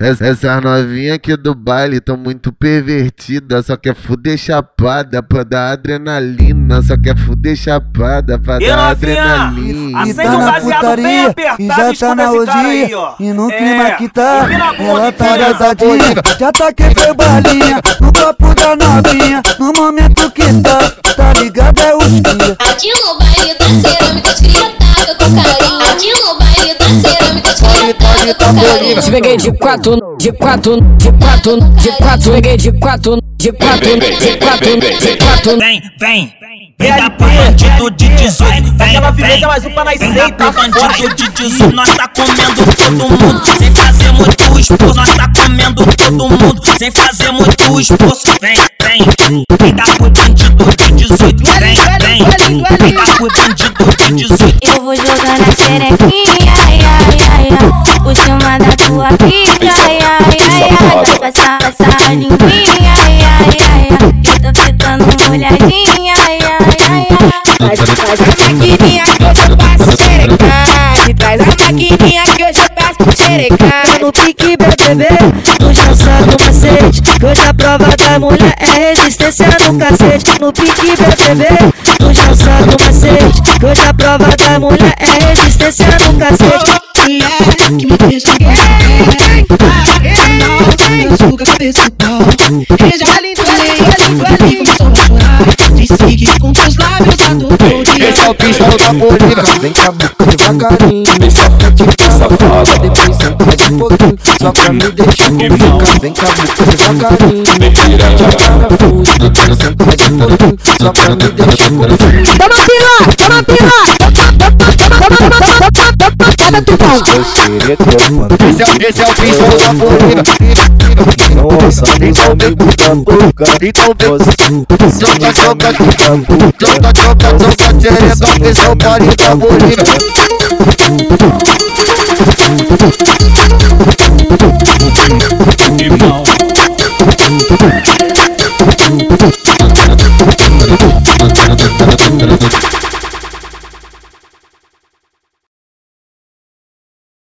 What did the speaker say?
Essa novinha aqui do baile tão muito pervertida, só quer fuder chapada pra dar adrenalina, só quer fuder chapada pra dar adrenalina. E tá na putaria, e já tá na orgia, e no clima que tá, ela tá gozadinha, já tá que foi balinha, no copo da novinha, no momento que tá, tá ligado Te peguei de quatro, de quatro, de quatro, de quatro, peguei de quatro, de quatro, de quatro, de quatro. Vem, vem, vem da bandido de 18, vem, Aquela vem. firmeza mais um pra nós Vem seis, da tá bandido de 18, nós tá comendo todo mundo, sem fazer muito esforço, nós tá comendo todo mundo, sem fazer muito esforço. Vem, vem, vem da bandido de 18, vem, vem, vem da bandido de 18. Eu vou jogar na xerequinha, tua pica, ai, ai, ai, ai, passa, passa a linguinha, ai, ai, ai, ai, tô ficando molhadinha, ai, ai, ai, ai. Traz, traz a maquininha que hoje eu passo xerecar. Traz a maquininha que hoje eu passo xerecar. No pique BBB, no chança do macete. Que hoje a prova da mulher é resistência no cacete. No pique BBB, no chança do macete. Que hoje a prova da mulher é resistência no cacete. Mulher que me deixa Não, suga a cabeça do pau. Veja lindo, lindo, lindo, começou a chorar. Disse que com teus lábios é. Vem a boca devagarinho, deixa pra te safada. Depois senta mais um pouquinho, só pra. Vem a boca devagarinho, na fúria. Depois senta mais um pouquinho, só pra me deixar. Toma piroca, toma piroca, toma tupão. Esse é, esse é o pistão da polícia. Nossa, nem botar boca. Então vem, Joga, joga, joga, joga, joga, joga, xereca, esse é o pare da polícia.